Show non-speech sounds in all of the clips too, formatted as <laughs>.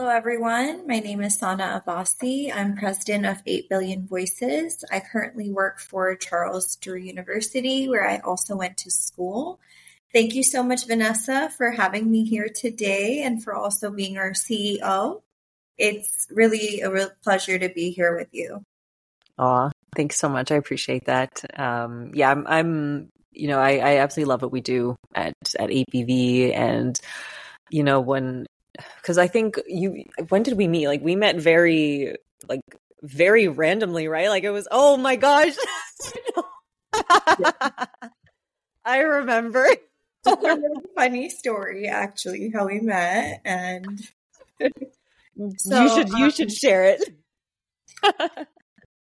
Hello, everyone. My name is Sana Abbasi. I'm president of 8 Billion Voices. I currently work for Charles Drew University, where I also went to school. Thank you so much, Vanessa, for having me here today and for also being our CEO. It's really a real pleasure to be here with you. Aw, thanks so much. I appreciate that. Um, yeah, I'm, I'm, you know, I, I absolutely love what we do at, at 8BV and, you know, when because I think you when did we meet? Like we met very like very randomly, right? Like it was oh my gosh. <laughs> I remember. A really funny story actually how we met and <laughs> so, you should you um, should share it. <laughs>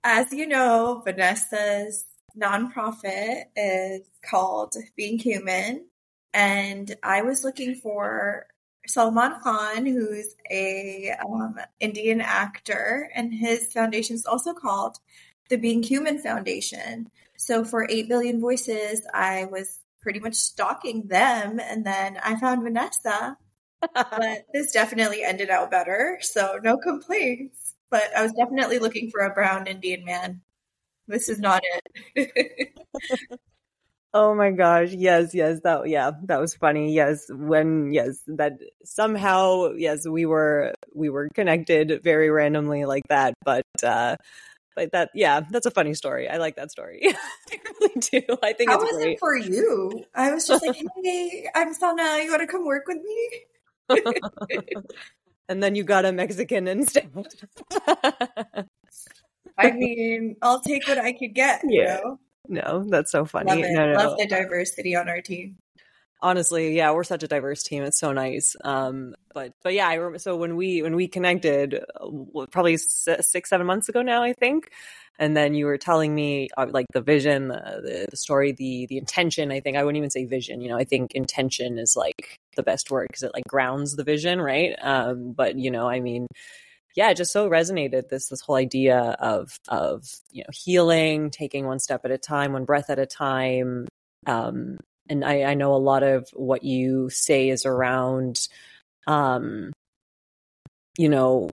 as you know, Vanessa's nonprofit is called Being Human and I was looking for Salman Khan, who's a um, Indian actor, and his foundation is also called the Being Human Foundation. So for 8 billion voices, I was pretty much stalking them, and then I found Vanessa. <laughs> but this definitely ended out better, so no complaints. But I was definitely looking for a brown Indian man. This is not it. <laughs> Oh my gosh. Yes, yes. That yeah, that was funny. Yes, when yes, that somehow yes, we were we were connected very randomly like that, but uh but that yeah, that's a funny story. I like that story. <laughs> I really do. I think How it's was great. it for you? I was just like, <laughs> "Hey, I'm Sana. You want to come work with me?" <laughs> and then you got a Mexican instead. I mean, I'll take what I could get. Yeah. You know? No, that's so funny. Love, no, no, Love the diversity on our team. Honestly, yeah, we're such a diverse team. It's so nice. Um, but but yeah, I remember. So when we when we connected, uh, probably six seven months ago now, I think. And then you were telling me uh, like the vision, the, the story, the the intention. I think I wouldn't even say vision. You know, I think intention is like the best word because it like grounds the vision, right? Um, but you know, I mean, yeah, it just so resonated this this whole idea of of you know healing, taking one step at a time, one breath at a time. Um, and I, I know a lot of what you say is around, um, you know,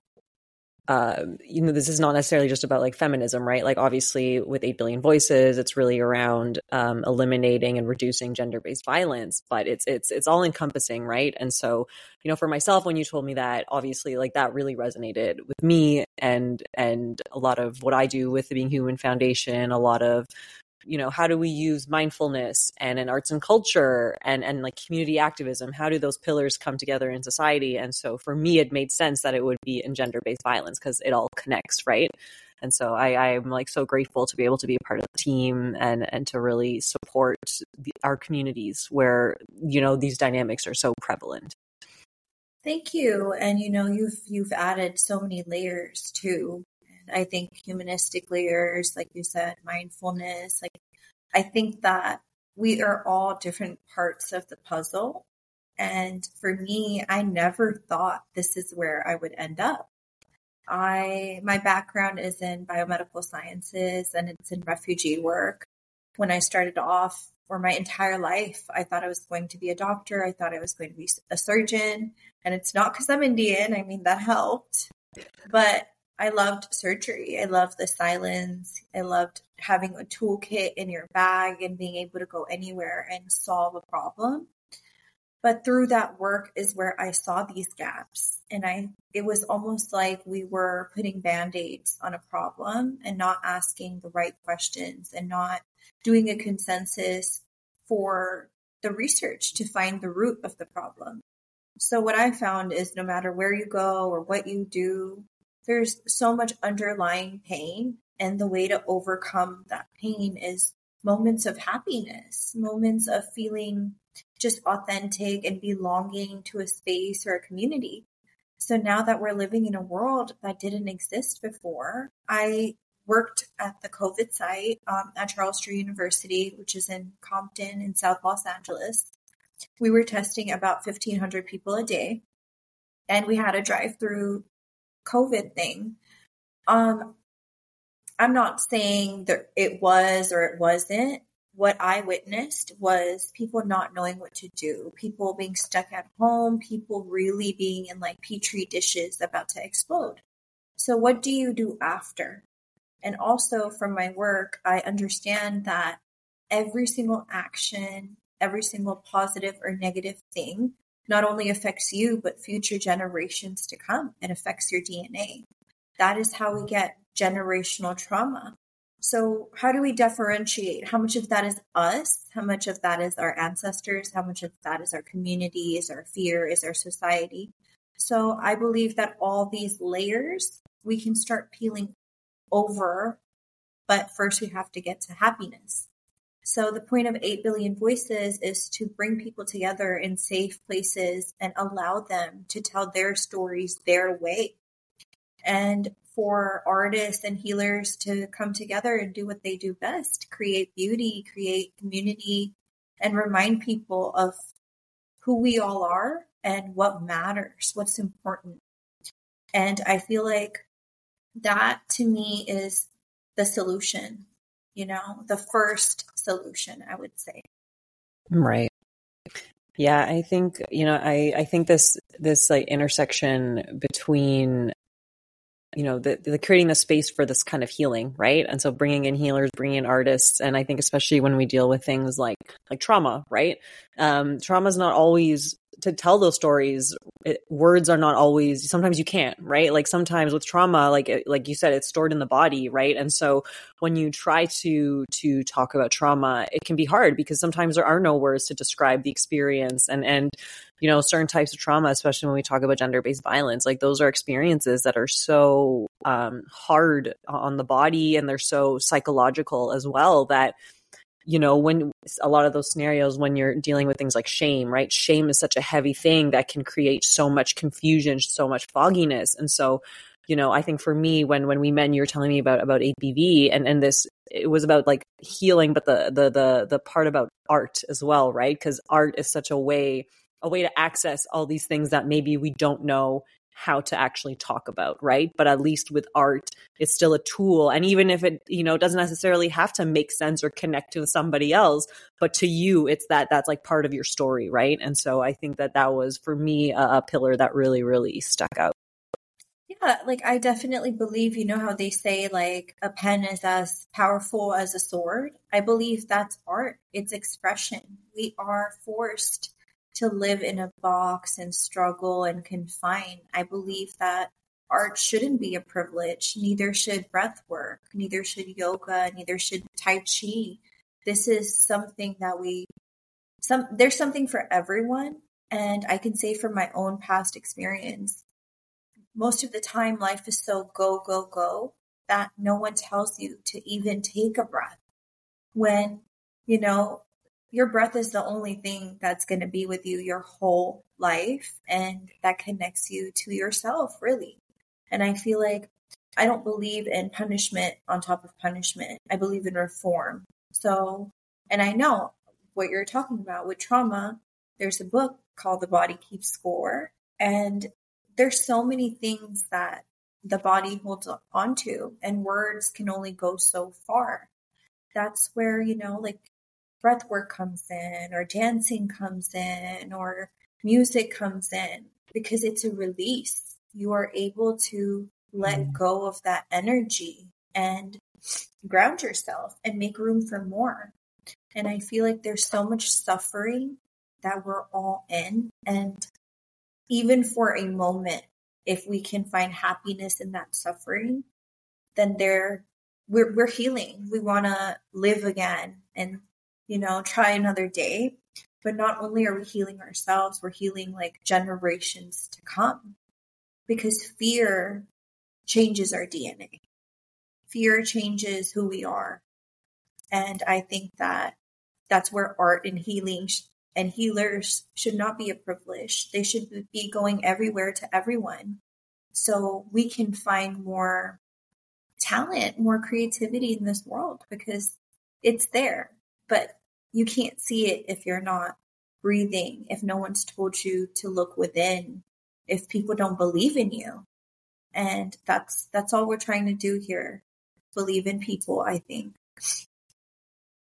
uh, you know, this is not necessarily just about like feminism, right? Like, obviously, with 8 billion voices, it's really around um, eliminating and reducing gender based violence, but it's, it's, it's all encompassing, right? And so, you know, for myself, when you told me that, obviously, like that really resonated with me and, and a lot of what I do with the Being Human Foundation, a lot of, you know how do we use mindfulness and in arts and culture and and like community activism? How do those pillars come together in society? And so for me it made sense that it would be in gender-based violence because it all connects right? And so I, I'm like so grateful to be able to be a part of the team and and to really support the, our communities where you know these dynamics are so prevalent. Thank you, and you know you've you've added so many layers too I think humanistic layers, like you said, mindfulness. Like, I think that we are all different parts of the puzzle. And for me, I never thought this is where I would end up. I, my background is in biomedical sciences and it's in refugee work. When I started off, for my entire life, I thought I was going to be a doctor. I thought I was going to be a surgeon. And it's not because I'm Indian. I mean, that helped. But I loved surgery. I loved the silence. I loved having a toolkit in your bag and being able to go anywhere and solve a problem. But through that work is where I saw these gaps. And I it was almost like we were putting band-aids on a problem and not asking the right questions and not doing a consensus for the research to find the root of the problem. So what I found is no matter where you go or what you do, there's so much underlying pain. And the way to overcome that pain is moments of happiness, moments of feeling just authentic and belonging to a space or a community. So now that we're living in a world that didn't exist before, I worked at the COVID site um, at Charles Drew University, which is in Compton in South Los Angeles. We were testing about 1,500 people a day, and we had a drive through COVID thing. Um, I'm not saying that it was or it wasn't, what I witnessed was people not knowing what to do, people being stuck at home, people really being in like petri dishes about to explode. So, what do you do after? And also from my work, I understand that every single action, every single positive or negative thing not only affects you, but future generations to come It affects your DNA. That is how we get generational trauma. So, how do we differentiate? How much of that is us? How much of that is our ancestors? How much of that is our community, is our fear, is our society? So, I believe that all these layers we can start peeling over, but first we have to get to happiness. So, the point of 8 billion voices is to bring people together in safe places and allow them to tell their stories their way. And for artists and healers to come together and do what they do best create beauty, create community, and remind people of who we all are and what matters, what's important. And I feel like that to me is the solution, you know, the first solution, I would say. Right. Yeah, I think, you know, I, I think this, this like intersection between you know the, the creating the space for this kind of healing right and so bringing in healers bringing in artists and i think especially when we deal with things like like trauma right um trauma is not always to tell those stories it, words are not always sometimes you can't right? Like sometimes with trauma like like you said it's stored in the body right? And so when you try to to talk about trauma it can be hard because sometimes there are no words to describe the experience and and you know certain types of trauma especially when we talk about gender-based violence like those are experiences that are so um, hard on the body and they're so psychological as well that you know, when a lot of those scenarios, when you're dealing with things like shame, right? Shame is such a heavy thing that can create so much confusion, so much fogginess. And so, you know, I think for me, when, when we met and you were telling me about, about 8BV and, and this, it was about like healing, but the, the, the, the part about art as well, right? Cause art is such a way, a way to access all these things that maybe we don't know how to actually talk about, right? But at least with art, it's still a tool. And even if it, you know, doesn't necessarily have to make sense or connect to somebody else, but to you, it's that that's like part of your story, right? And so I think that that was for me a, a pillar that really, really stuck out. Yeah, like I definitely believe, you know, how they say like a pen is as powerful as a sword. I believe that's art, it's expression. We are forced to live in a box and struggle and confine. I believe that art shouldn't be a privilege. Neither should breath work, neither should yoga, neither should Tai Chi. This is something that we some there's something for everyone. And I can say from my own past experience, most of the time life is so go, go, go that no one tells you to even take a breath. When, you know, your breath is the only thing that's going to be with you your whole life and that connects you to yourself really. And i feel like i don't believe in punishment on top of punishment. I believe in reform. So and i know what you're talking about. With trauma there's a book called the body keeps score and there's so many things that the body holds on to and words can only go so far. That's where you know like breath work comes in or dancing comes in or music comes in because it's a release. You are able to let mm. go of that energy and ground yourself and make room for more. And I feel like there's so much suffering that we're all in. And even for a moment, if we can find happiness in that suffering, then there we're, we're healing. We want to live again and you know, try another day. But not only are we healing ourselves, we're healing like generations to come because fear changes our DNA. Fear changes who we are. And I think that that's where art and healing and healers should not be a privilege. They should be going everywhere to everyone. So we can find more talent, more creativity in this world because it's there. But you can't see it if you're not breathing, if no one's told you to look within, if people don't believe in you. And that's that's all we're trying to do here. Believe in people, I think.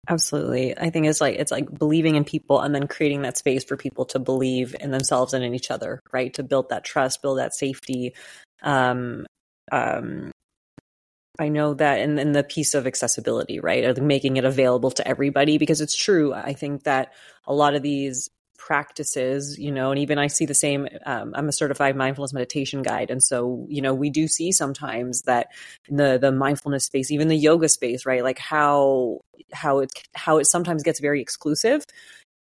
Absolutely. I think it's like it's like believing in people and then creating that space for people to believe in themselves and in each other, right? To build that trust, build that safety. Um, um, I know that in, in the piece of accessibility, right? Of Making it available to everybody because it's true. I think that a lot of these practices, you know, and even I see the same. Um, I'm a certified mindfulness meditation guide, and so you know, we do see sometimes that the the mindfulness space, even the yoga space, right? Like how how it how it sometimes gets very exclusive,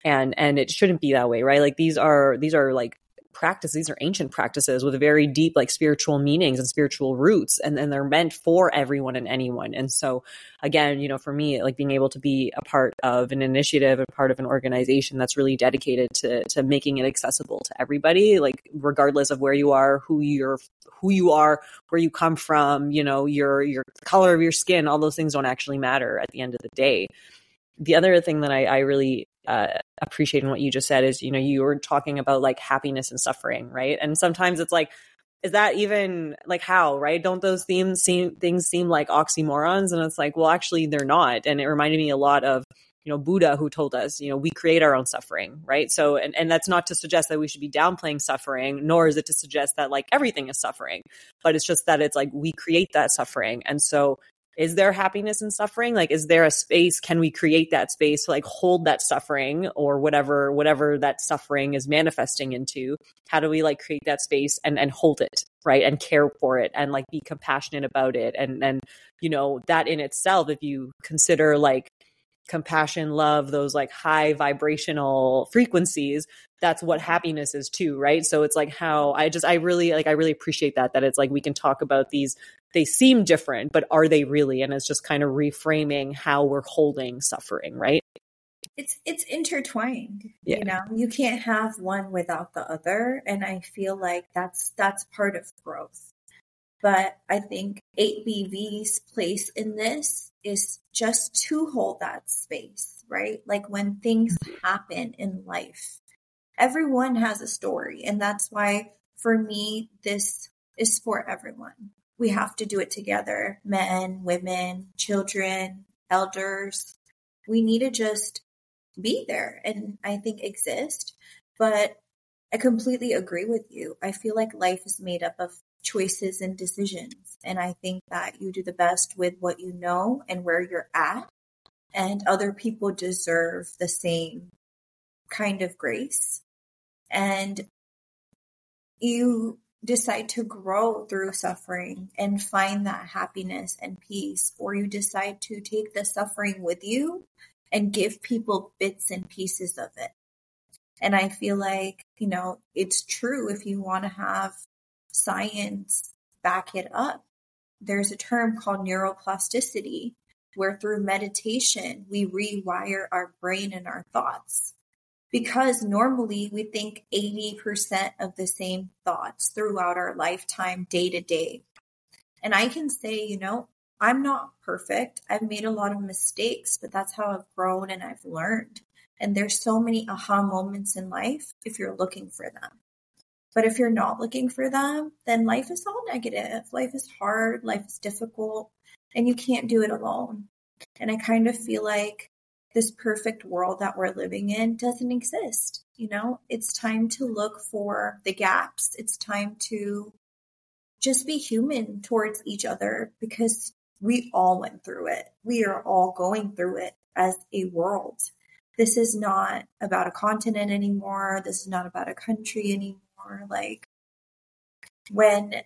and and it shouldn't be that way, right? Like these are these are like practice these are ancient practices with very deep like spiritual meanings and spiritual roots and, and they're meant for everyone and anyone. And so again you know for me like being able to be a part of an initiative and part of an organization that's really dedicated to to making it accessible to everybody like regardless of where you are who you're who you are where you come from you know your your color of your skin all those things don't actually matter at the end of the day the other thing that I, I really uh, appreciate in what you just said is, you know, you were talking about like happiness and suffering, right? And sometimes it's like, is that even like how, right? Don't those themes seem things seem like oxymorons? And it's like, well, actually, they're not. And it reminded me a lot of you know buddha who told us you know we create our own suffering right so and, and that's not to suggest that we should be downplaying suffering nor is it to suggest that like everything is suffering but it's just that it's like we create that suffering and so is there happiness and suffering? Like is there a space? Can we create that space to like hold that suffering or whatever whatever that suffering is manifesting into? How do we like create that space and and hold it right? And care for it and like be compassionate about it. And and you know that in itself if you consider like compassion, love, those like high vibrational frequencies, that's what happiness is too, right? So it's like how I just I really like I really appreciate that that it's like we can talk about these they seem different, but are they really? And it's just kind of reframing how we're holding suffering, right? It's it's intertwined. Yeah. You know, you can't have one without the other. And I feel like that's that's part of growth. But I think 8BV's place in this is just to hold that space, right? Like when things mm-hmm. happen in life, everyone has a story. And that's why for me, this is for everyone. We have to do it together men, women, children, elders. We need to just be there and I think exist. But I completely agree with you. I feel like life is made up of choices and decisions. And I think that you do the best with what you know and where you're at. And other people deserve the same kind of grace. And you decide to grow through suffering and find that happiness and peace, or you decide to take the suffering with you and give people bits and pieces of it. And I feel like, you know, it's true if you want to have science back it up. There's a term called neuroplasticity, where through meditation, we rewire our brain and our thoughts. Because normally we think 80% of the same thoughts throughout our lifetime, day to day. And I can say, you know, I'm not perfect. I've made a lot of mistakes, but that's how I've grown and I've learned. And there's so many aha moments in life if you're looking for them. But if you're not looking for them, then life is all negative. Life is hard, life is difficult, and you can't do it alone. And I kind of feel like this perfect world that we're living in doesn't exist. You know, it's time to look for the gaps. It's time to just be human towards each other because we all went through it. We are all going through it as a world. This is not about a continent anymore. This is not about a country anymore. Like when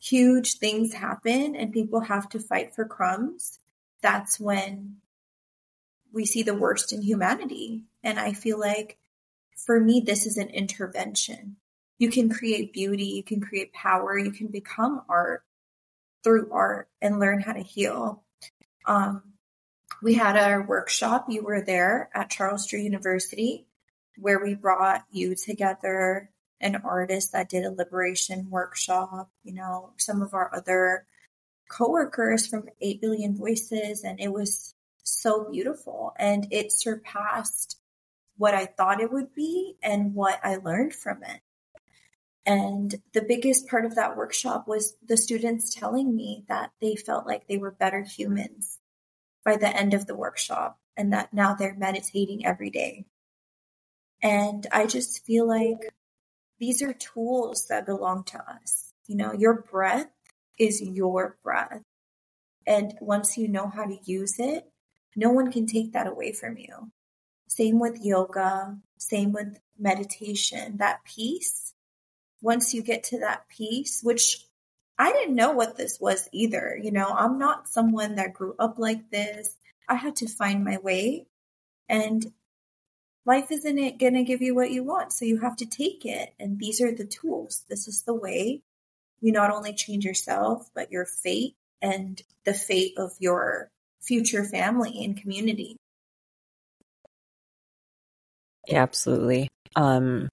huge things happen and people have to fight for crumbs, that's when we see the worst in humanity. And I feel like for me, this is an intervention. You can create beauty, you can create power, you can become art through art and learn how to heal. Um, we had our workshop. You were there at Charles Drew University, where we brought you together an artist that did a liberation workshop, you know, some of our other coworkers from 8 billion voices and it was so beautiful and it surpassed what I thought it would be and what I learned from it. And the biggest part of that workshop was the students telling me that they felt like they were better humans by the end of the workshop. and that now they're meditating every day. And I just feel like these are tools that belong to us. You know, your breath is your breath. And once you know how to use it, no one can take that away from you. Same with yoga, same with meditation, that peace. Once you get to that peace, which I didn't know what this was either. You know, I'm not someone that grew up like this. I had to find my way. And life isn't going to give you what you want. So you have to take it. And these are the tools. This is the way you not only change yourself, but your fate and the fate of your future family and community. Yeah, absolutely. Um,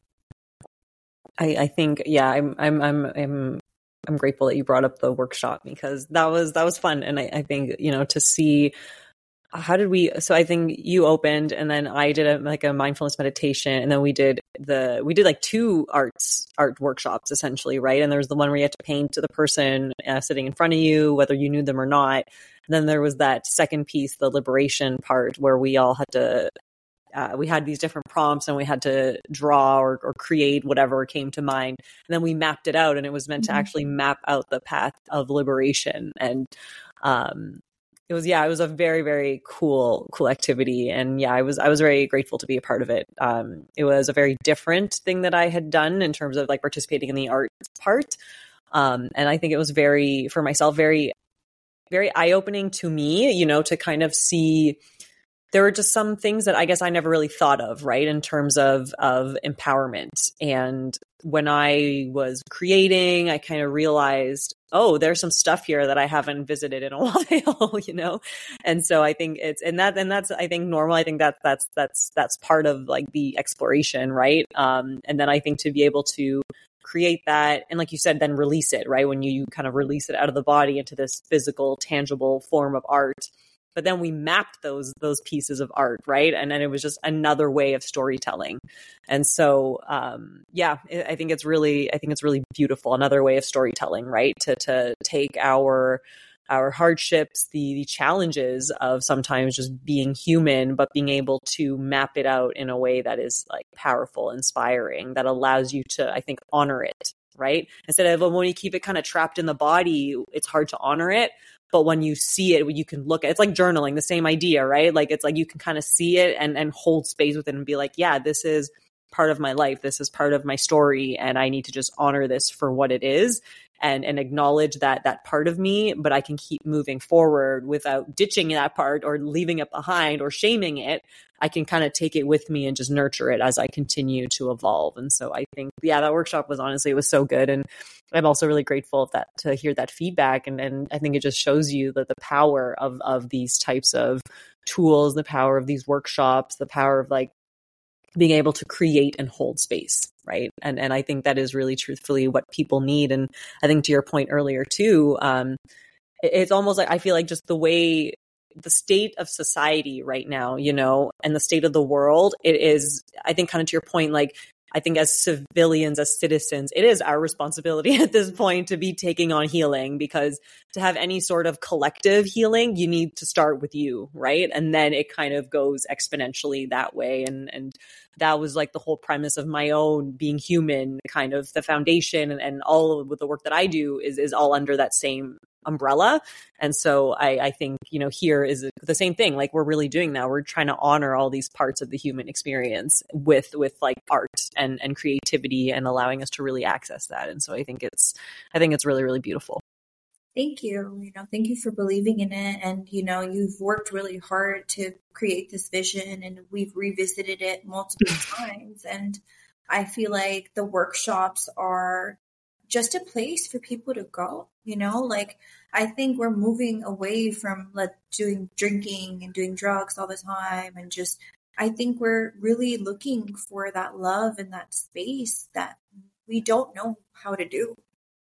I, I think, yeah, I'm, I'm, I'm, I'm, I'm grateful that you brought up the workshop because that was, that was fun. And I, I think, you know, to see how did we so i think you opened and then i did a like a mindfulness meditation and then we did the we did like two arts art workshops essentially right? And there was the one where you had to paint to the person uh, sitting in front of you whether you knew them or not. And then there was that second piece the liberation part where we all had to uh, we had these different prompts and we had to draw or, or, create whatever came to mind. And then we mapped it out and it was meant mm-hmm. to actually map out the path of liberation and um, it was yeah it was a very very cool cool activity. And yeah i was i was very grateful to be a part of it. Um, it was a very different thing that i had done in terms of like participating in the art part. Um, and i think it was very for myself very very eye-opening to me you know to kind of see there were just some things that I guess I never really thought of, right, in terms of of empowerment. And when I was creating, I kind of realized, oh, there's some stuff here that I haven't visited in a <laughs> while, you know. And so I think it's and that and that's I think normal. I think that that's that's that's part of like the exploration, right? Um, and then I think to be able to create that and like you said then release it right when you, you kind of release it out of the body into this physical tangible form of art but then we mapped those those pieces of art right? And then it was just another way of storytelling. And so um, yeah i think it's really i think it's really beautiful another way of storytelling right? To to take our our hardships, the, the, challenges of sometimes just being human, but being able to map it out in a way that is like powerful, inspiring, that allows you to, I think, honor it, right? Instead of when you keep it kind of trapped in the body, it's hard to honor it but when you see it you can look at it's like journaling the same idea right? Like it's like you can kind of see it and and hold space with it and be like yeah this is part of my life. This is part of my story and i need to just honor this for what it is and and acknowledge that that part of me but i can keep moving forward without ditching that part or leaving it behind or shaming it. I can kind of take it with me and just nurture it as i continue to evolve. And so i think yeah that workshop was honestly it was so good. And i'm also really grateful that to hear that feedback. And and i think it just shows you that the power of of these types of tools the power of these workshops the power of like being able to create and hold space right? And and i think that is really truthfully what people need. And i think to your point earlier too um it's almost like i feel like just the way the state of society right now you know and the state of the world it is i think kind of to your point like I think as civilians, as citizens, it is our responsibility <laughs> at this point to be taking on healing because to have any sort of collective healing, you need to start with you, right? And then it kind of goes exponentially that way. And and that was like the whole premise of my own being human, kind of the foundation and, and all of the work that I do is is all under that same umbrella. And so I, I think, you know, here is the same thing. Like we're really doing that. We're trying to honor all these parts of the human experience with, with like art and, and creativity and allowing us to really access that. And so I think it's, I think it's really, really beautiful. Thank you. You know, thank you for believing in it. And, you know, you've worked really hard to create this vision and we've revisited it multiple <laughs> times. And I feel like the workshops are just a place for people to go. You know, like I think we're moving away from like doing drinking and doing drugs all the time and just I think we're really looking for that love and that space that we don't know how to do.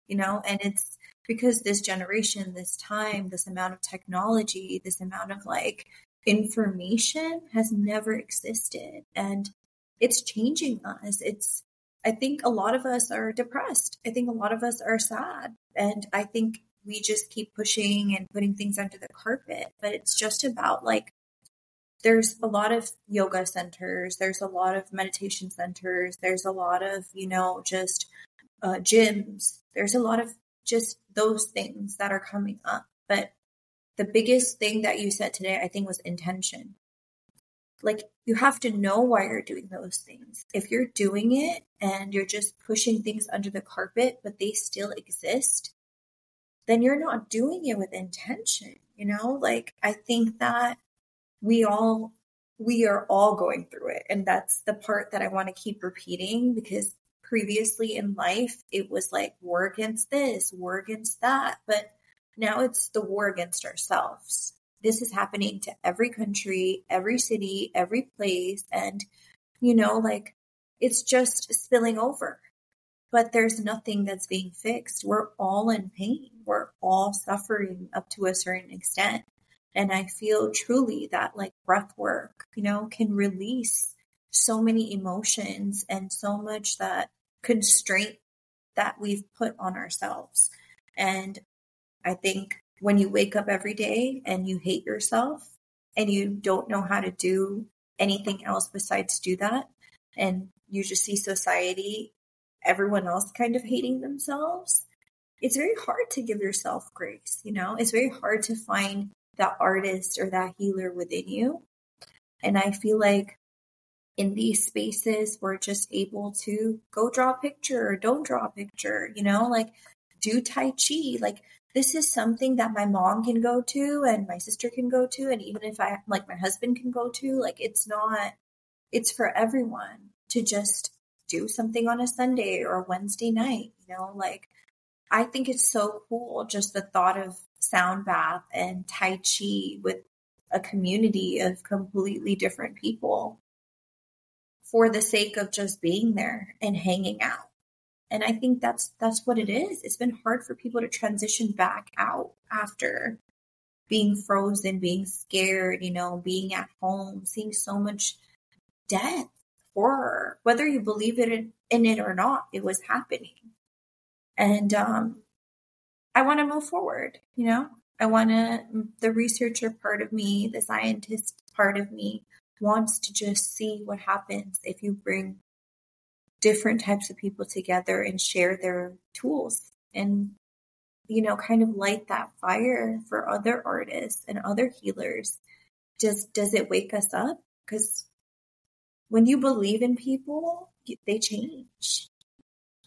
You know, and it's because this generation, this time, this amount of technology, this amount of like information has never existed and it's changing us. It's I think a lot of us are depressed. I think a lot of us are sad. And I think we just keep pushing and putting things under the carpet. But it's just about like there's a lot of yoga centers, there's a lot of meditation centers, there's a lot of, you know, just uh, gyms, there's a lot of just those things that are coming up. But the biggest thing that you said today, I think, was intention. Like, you have to know why you're doing those things. If you're doing it and you're just pushing things under the carpet, but they still exist, then you're not doing it with intention. You know, like, I think that we all we are all going through it and that's the part that i want to keep repeating because previously in life it was like war against this war against that but now it's the war against ourselves this is happening to every country every city every place. And you know like it's just spilling over. But there's nothing that's being fixed. We're all in pain. We're all suffering up to a certain extent. And I feel truly that like breath work, you know, can release so many emotions and so much that constraint that we've put on ourselves. And I think when you wake up every day and you hate yourself and you don't know how to do anything else besides do that, and you just see society, everyone else kind of hating themselves, it's very hard to give yourself grace, you know? It's very hard to find that artist or that healer within you. And I feel like in these spaces, we're just able to go draw a picture or don't draw a picture, you know, like do Tai Chi. Like this is something that my mom can go to and my sister can go to. And even if I, like my husband can go to, like it's not, it's for everyone to just do something on a Sunday or a Wednesday night, you know, like I think it's so cool just the thought of sound bath and Tai Chi with a community of completely different people for the sake of just being there and hanging out. And I think that's that's what it is. It's been hard for people to transition back out after being frozen, being scared, you know, being at home, seeing so much death, horror, whether you believe it in, it or not, it was happening. And um, I want to move forward, you know? I want to, the researcher part of me, the scientist part of me wants to just see what happens if you bring different types of people together and share their tools and, you know, kind of light that fire for other artists and other healers. just does it wake us up? Because when you believe in people, they change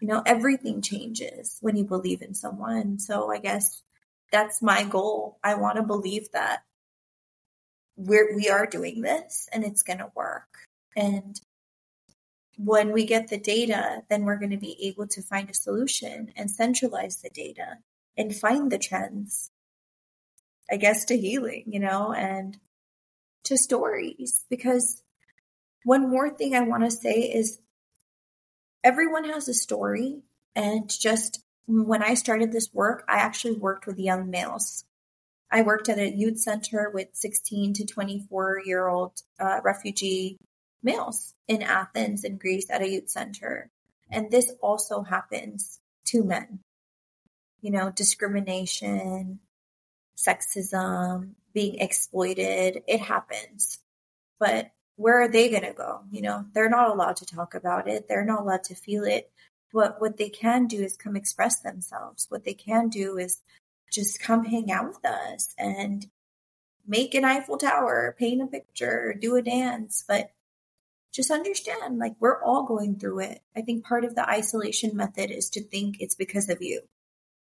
you know, everything changes when you believe in someone. So I guess that's my goal. I want to believe that we're, we are doing this and it's going to work. And when we get the data, then we're going to be able to find a solution and centralize the data and find the trends, I guess, to healing, you know, and to stories. Because one more thing I want to say is everyone has a story. And just when I started this work, I actually worked with young males. I worked at a youth center with 16 to 24 year old uh, refugee males in Athens in Greece at a youth center. And this also happens to men. You know, discrimination, sexism, being exploited, it happens. But where are they going to go? You know, they're not allowed to talk about it. They're not allowed to feel it. What what they can do is come express themselves. What they can do is just come hang out with us and make an Eiffel Tower, paint a picture, do a dance, but just understand like we're all going through it. I think part of the isolation method is to think it's because of you.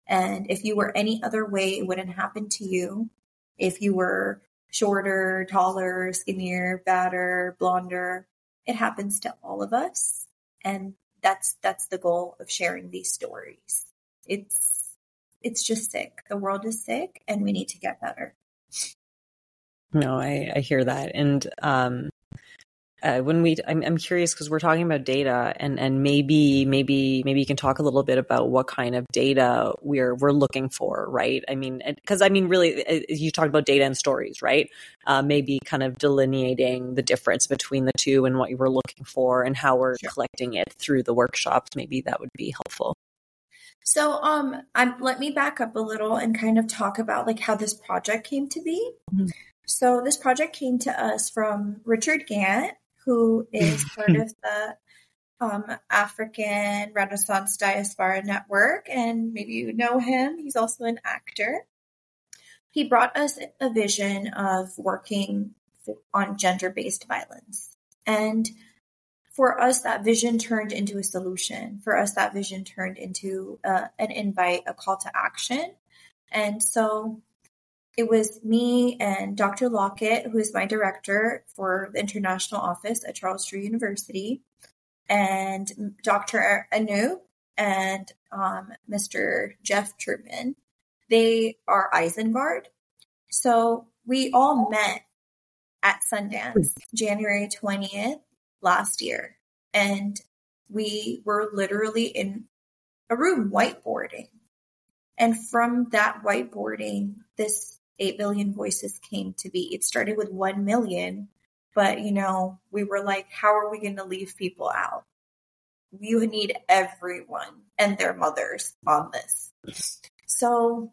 And if you were any other way, it wouldn't happen to you. If you were shorter, taller, skinnier, fatter, blonder. It happens to all of us. And that's that's the goal of sharing these stories. It's it's just sick. The world is sick and we need to get better. No, I, I hear that. And um uh, when we I'm, I'm curious because we're talking about data and and maybe maybe maybe you can talk a little bit about what kind of data we're we're looking for right i mean because i mean really you talked about data and stories right uh, maybe kind of delineating the difference between the two and what you were looking for and how we're sure. collecting it through the workshops maybe that would be helpful so um I'm let me back up a little and kind of talk about like how this project came to be. Mm-hmm. So this project came to us from Richard Gant, who is <clears throat> part of the um, African Renaissance Diaspora Network, and maybe you know him. He's also an actor. He brought us a vision of working on gender based violence. And for us, that vision turned into a solution. For us, that vision turned into uh, an invite, a call to action. And so it was me and Dr. Lockett, who is my director for the international office at Charles Drew University, and Dr. Anu and um, Mr. Jeff Truman. They are Isengard. So we all met at Sundance January 20th last year. And we were literally in a room whiteboarding. And from that whiteboarding, this 8 billion voices came to be. It started with 1 million, but you know, we were like, how are we going to leave people out? You need everyone and their mothers on this. So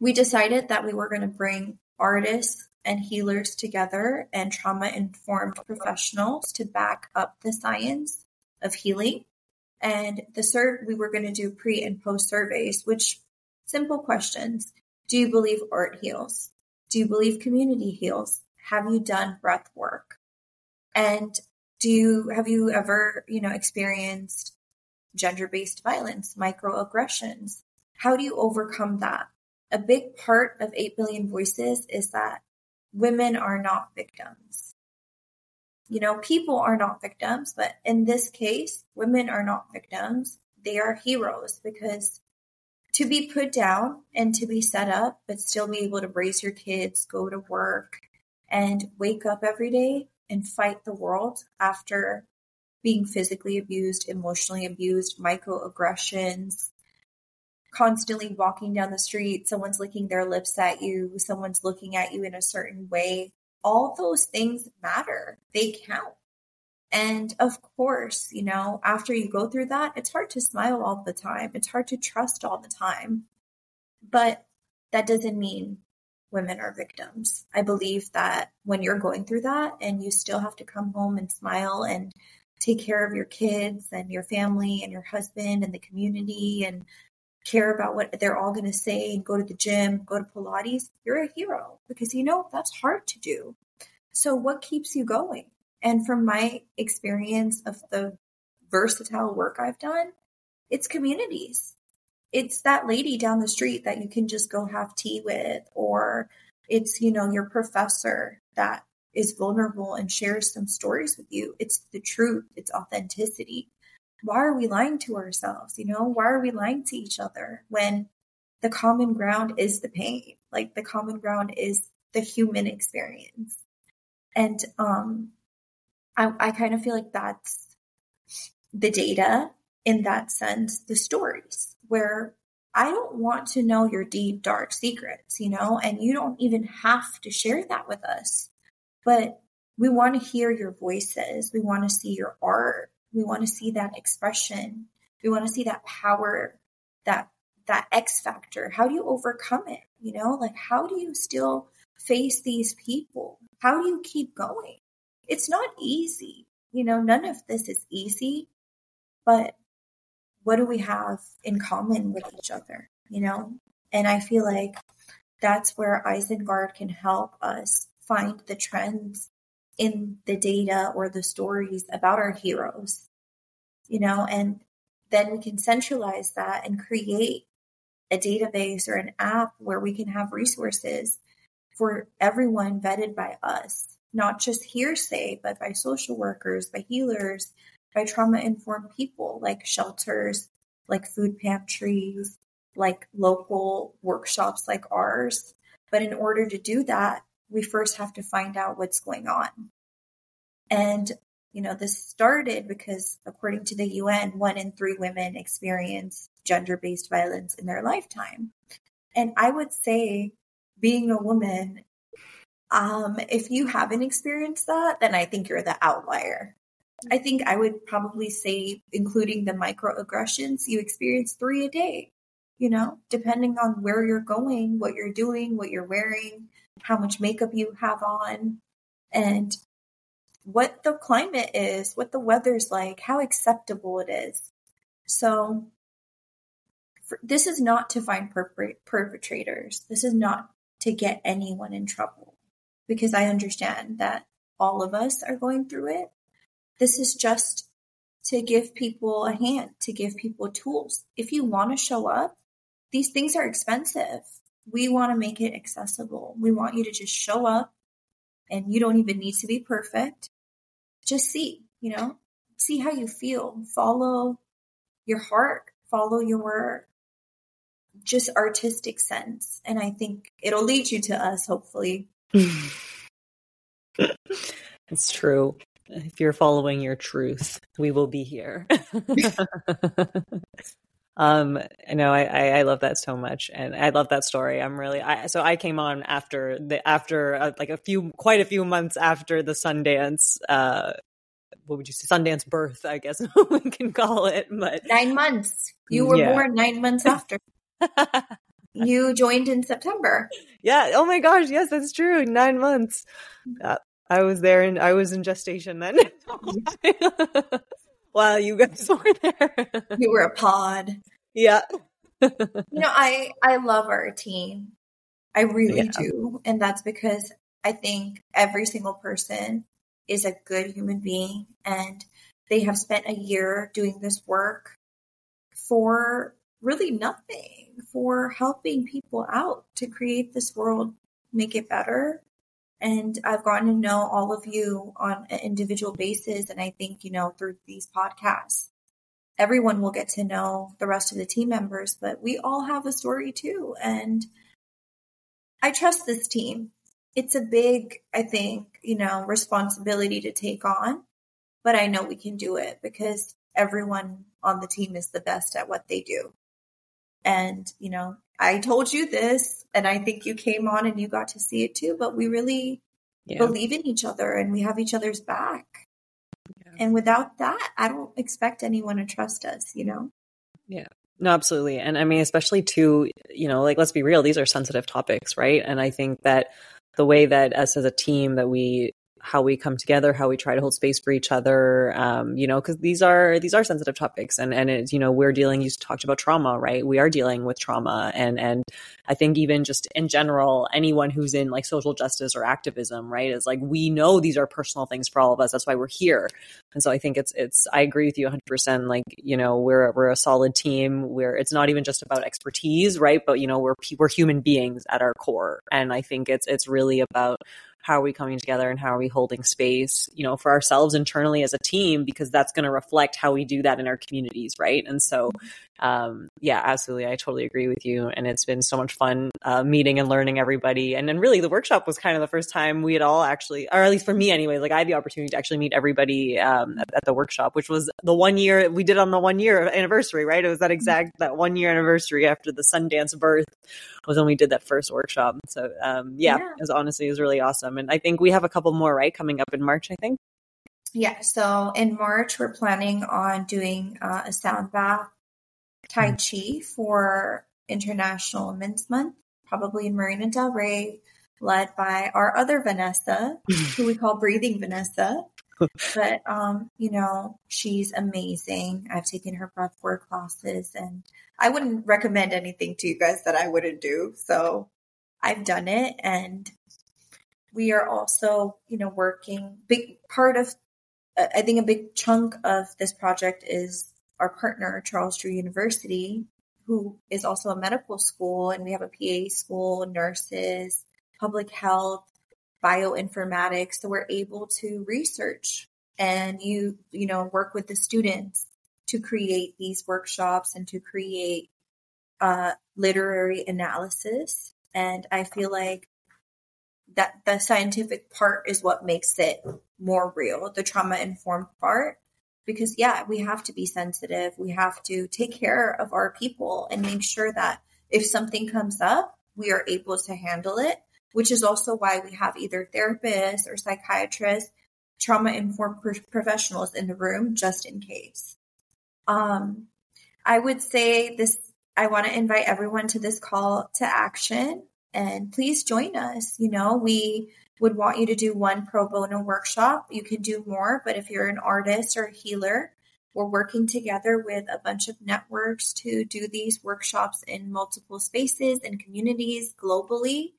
we decided that we were going to bring artists and healers together and trauma informed professionals to back up the science of healing. And the sur- we were going to do pre and post surveys, which simple questions. Do you believe art heals? Do you believe community heals? Have you done breath work? And do you have you ever, you know, experienced gender-based violence, microaggressions? How do you overcome that? A big part of 8 billion voices is that women are not victims. You know, people are not victims, but in this case, women are not victims. They are heroes because to be put down and to be set up, but still be able to raise your kids, go to work, and wake up every day and fight the world after being physically abused, emotionally abused, microaggressions, constantly walking down the street, someone's licking their lips at you, someone's looking at you in a certain way. All those things matter, they count. And of course, you know, after you go through that, it's hard to smile all the time. It's hard to trust all the time. But that doesn't mean women are victims. I believe that when you're going through that and you still have to come home and smile and take care of your kids and your family and your husband and the community and care about what they're all going to say and go to the gym, go to Pilates, you're a hero because you know that's hard to do. So, what keeps you going? And from my experience of the versatile work I've done, it's communities. It's that lady down the street that you can just go have tea with, or it's, you know, your professor that is vulnerable and shares some stories with you. It's the truth, it's authenticity why are we lying to ourselves? You know, why are we lying to each other when the common ground is the pain? Like the common ground is the human experience. And um I, I kind of feel like that's the data in that sense, the stories where I don't want to know your deep, dark secrets, you know, and you don't even have to share that with us. But we want to hear your voices. We want to see your art. We want to see that expression. We want to see that power, that that X factor. How do you overcome it? You know, like how do you still face these people? How do you keep going? It's not easy. You know, none of this is easy, but what do we have in common with each other? You know? And I feel like that's where Isengard can help us find the trends in the data or the stories about our heroes, you know, and then we can centralize that and create a database or an app where we can have resources for everyone vetted by us, not just hearsay, but by social workers, by healers, by trauma informed people like shelters, like food pantries, like local workshops like ours. But in order to do that, we first have to find out what's going on. And, you know, this started because according to the UN, one in three women experience gender based violence in their lifetime. And I would say, being a woman, um, if you haven't experienced that, then I think you're the outlier. I think I would probably say, including the microaggressions, you experience three a day. you know, depending on where you're going, what you're doing, what you're wearing, how much makeup you have on, and what the climate is, what the weather's like, how acceptable it is. So, for, this is not to find perpetrators. This is not to get anyone in trouble because I understand that all of us are going through it. This is just to give people a hand, to give people tools. If you want to show up, these things are expensive. We want to make it accessible. We want you to just show up and you don't even need to be perfect. Just see, you know, see how you feel. Follow your heart, follow your just artistic sense. And I think it'll lead you to us, hopefully. It's true. If you're following your truth, we will be here. <laughs> um i know I, I, I love that so much and i love that story i'm really i so i came on after the after uh, like a few quite a few months after the sundance uh what would you say sundance birth i guess <laughs> we can call it but nine months you were yeah. born nine months after <laughs> you joined in september yeah oh my gosh yes that's true nine months uh, i was there and i was in gestation then <laughs> while you guys <laughs> were there. you were a pod. Yeah. you know, I I love our team. I really yeah. do. And that's because I think every single person is a good human being and they have spent a year doing this work for really nothing, for helping people out to create this world, make it better. And I've gotten to know all of you on an individual basis. And I think, you know, through these podcasts, everyone will get to know the rest of the team members, but we all have a story too. And I trust this team. It's a big, I think, you know, responsibility to take on, but I know we can do it because everyone on the team is the best at what they do. And, you know, I told you this, and I think you came on and you got to see it too, but we really yeah. believe in each other and we have each other's back. Yeah. And without that, I don't expect anyone to trust us, you know? Yeah. No, absolutely. And I mean, especially to, you know, like let's be real, these are sensitive topics, right? And I think that the way that us as a team that we how we come together, how we try to hold space for each other. Um, you know, because these are these are sensitive topics, and and it's you know we're dealing. You talked about trauma, right? We are dealing with trauma, and and I think even just in general, anyone who's in like social justice or activism, right, is like we know these are personal things for all of us. That's why we're here, and so I think it's it's. I agree with you 100. percent Like you know, we're we're a solid team. Where it's not even just about expertise, right? But you know, we're we're human beings at our core, and I think it's it's really about how are we coming together and how are we holding space, you know, for ourselves internally as a team, because that's going to reflect how we do that in our communities, right? And so, um, yeah, absolutely, I totally agree with you, and it's been so much fun uh, meeting and learning everybody. And then really, the workshop was kind of the first time we had all actually, or at least for me, anyway, like I had the opportunity to actually meet everybody um, at, at the workshop, which was the one year we did on the one year anniversary, right? It was that exact that one year anniversary after the Sundance birth was when we did that first workshop. So um, yeah, yeah, it was honestly it was really awesome, and I think we have a couple more right coming up in March. I think. Yeah, so in March we're planning on doing uh, a sound bath Tai mm-hmm. Chi for International Women's Month, probably in Marina Del Rey, led by our other Vanessa, <laughs> who we call Breathing Vanessa. but um, you know, she's amazing. I've taken her breathwork classes and I wouldn't recommend anything to you guys that I wouldn't do. So I've done it and we are also, you know, working big part of I think a big chunk of this project is our partner, Charles Drew University, who is also a medical school, and we have a PA school, nurses, public health, bioinformatics. So we're able to research and you, you know, work with the students to create these workshops and to create uh, literary analysis. And I feel like that the scientific part is what makes it more real, the trauma informed part. Because, yeah, we have to be sensitive. We have to take care of our people and make sure that if something comes up, we are able to handle it, which is also why we have either therapists or psychiatrists, trauma informed professionals in the room just in case. Um, I would say this I want to invite everyone to this call to action and please join us. You know, we would want you to do one pro bono workshop. You can do more, but if you're an artist or a healer, we're working together with a bunch of networks to do these workshops in multiple spaces and communities globally.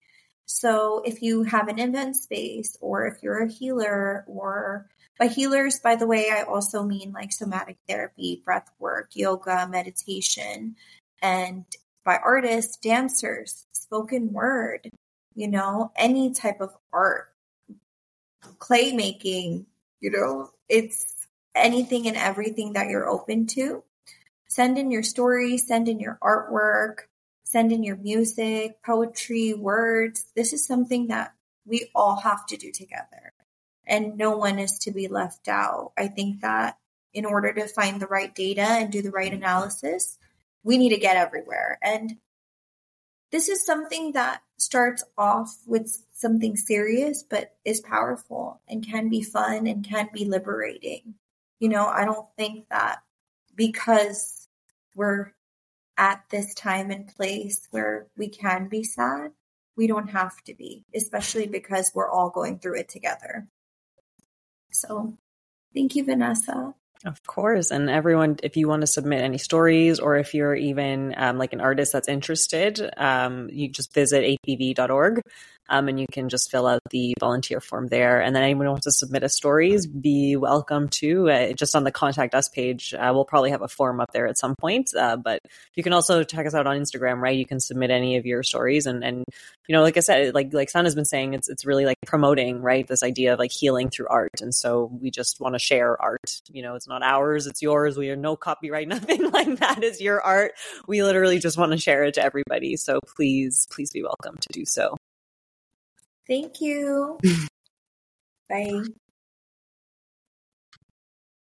So if you have an event space or if you're a healer or by healers, by the way, I also mean like somatic therapy, breath work, yoga, meditation, and by artists, dancers, spoken word, you know, any type of art, clay making, you know, it's anything and everything that you're open to. Send in your story, send in your artwork, send in your music, poetry, words. This is something that we all have to do together. And no one is to be left out. I think that in order to find the right data and do the right analysis, we need to get everywhere. And this is something that starts off with something serious, but is powerful and can be fun and can be liberating. You know, I don't think that because we're at this time and place where we can be sad, we don't have to be, especially because we're all going through it together. So, thank you, Vanessa. Of course. And everyone, if you want to submit any stories or if you're even um, like an artist that's interested, um, you just visit 8bv.org um, and you can just fill out the volunteer form there. And then anyone who wants to submit a stories, be welcome to uh, just on the contact us page. Uh, we'll probably have a form up there at some point, uh, but you can also check us out on Instagram, right? You can submit any of your stories and, and, you know, like I said, like, like San has been saying, it's, it's really like promoting, right? This idea of like healing through art. And so we just want to share art. You know, it's not ours, it's yours. We are no copyright, <laughs> nothing like that is your art. We literally just want to share it to everybody. So please, please be welcome to do so. Thank you. <laughs> Bye.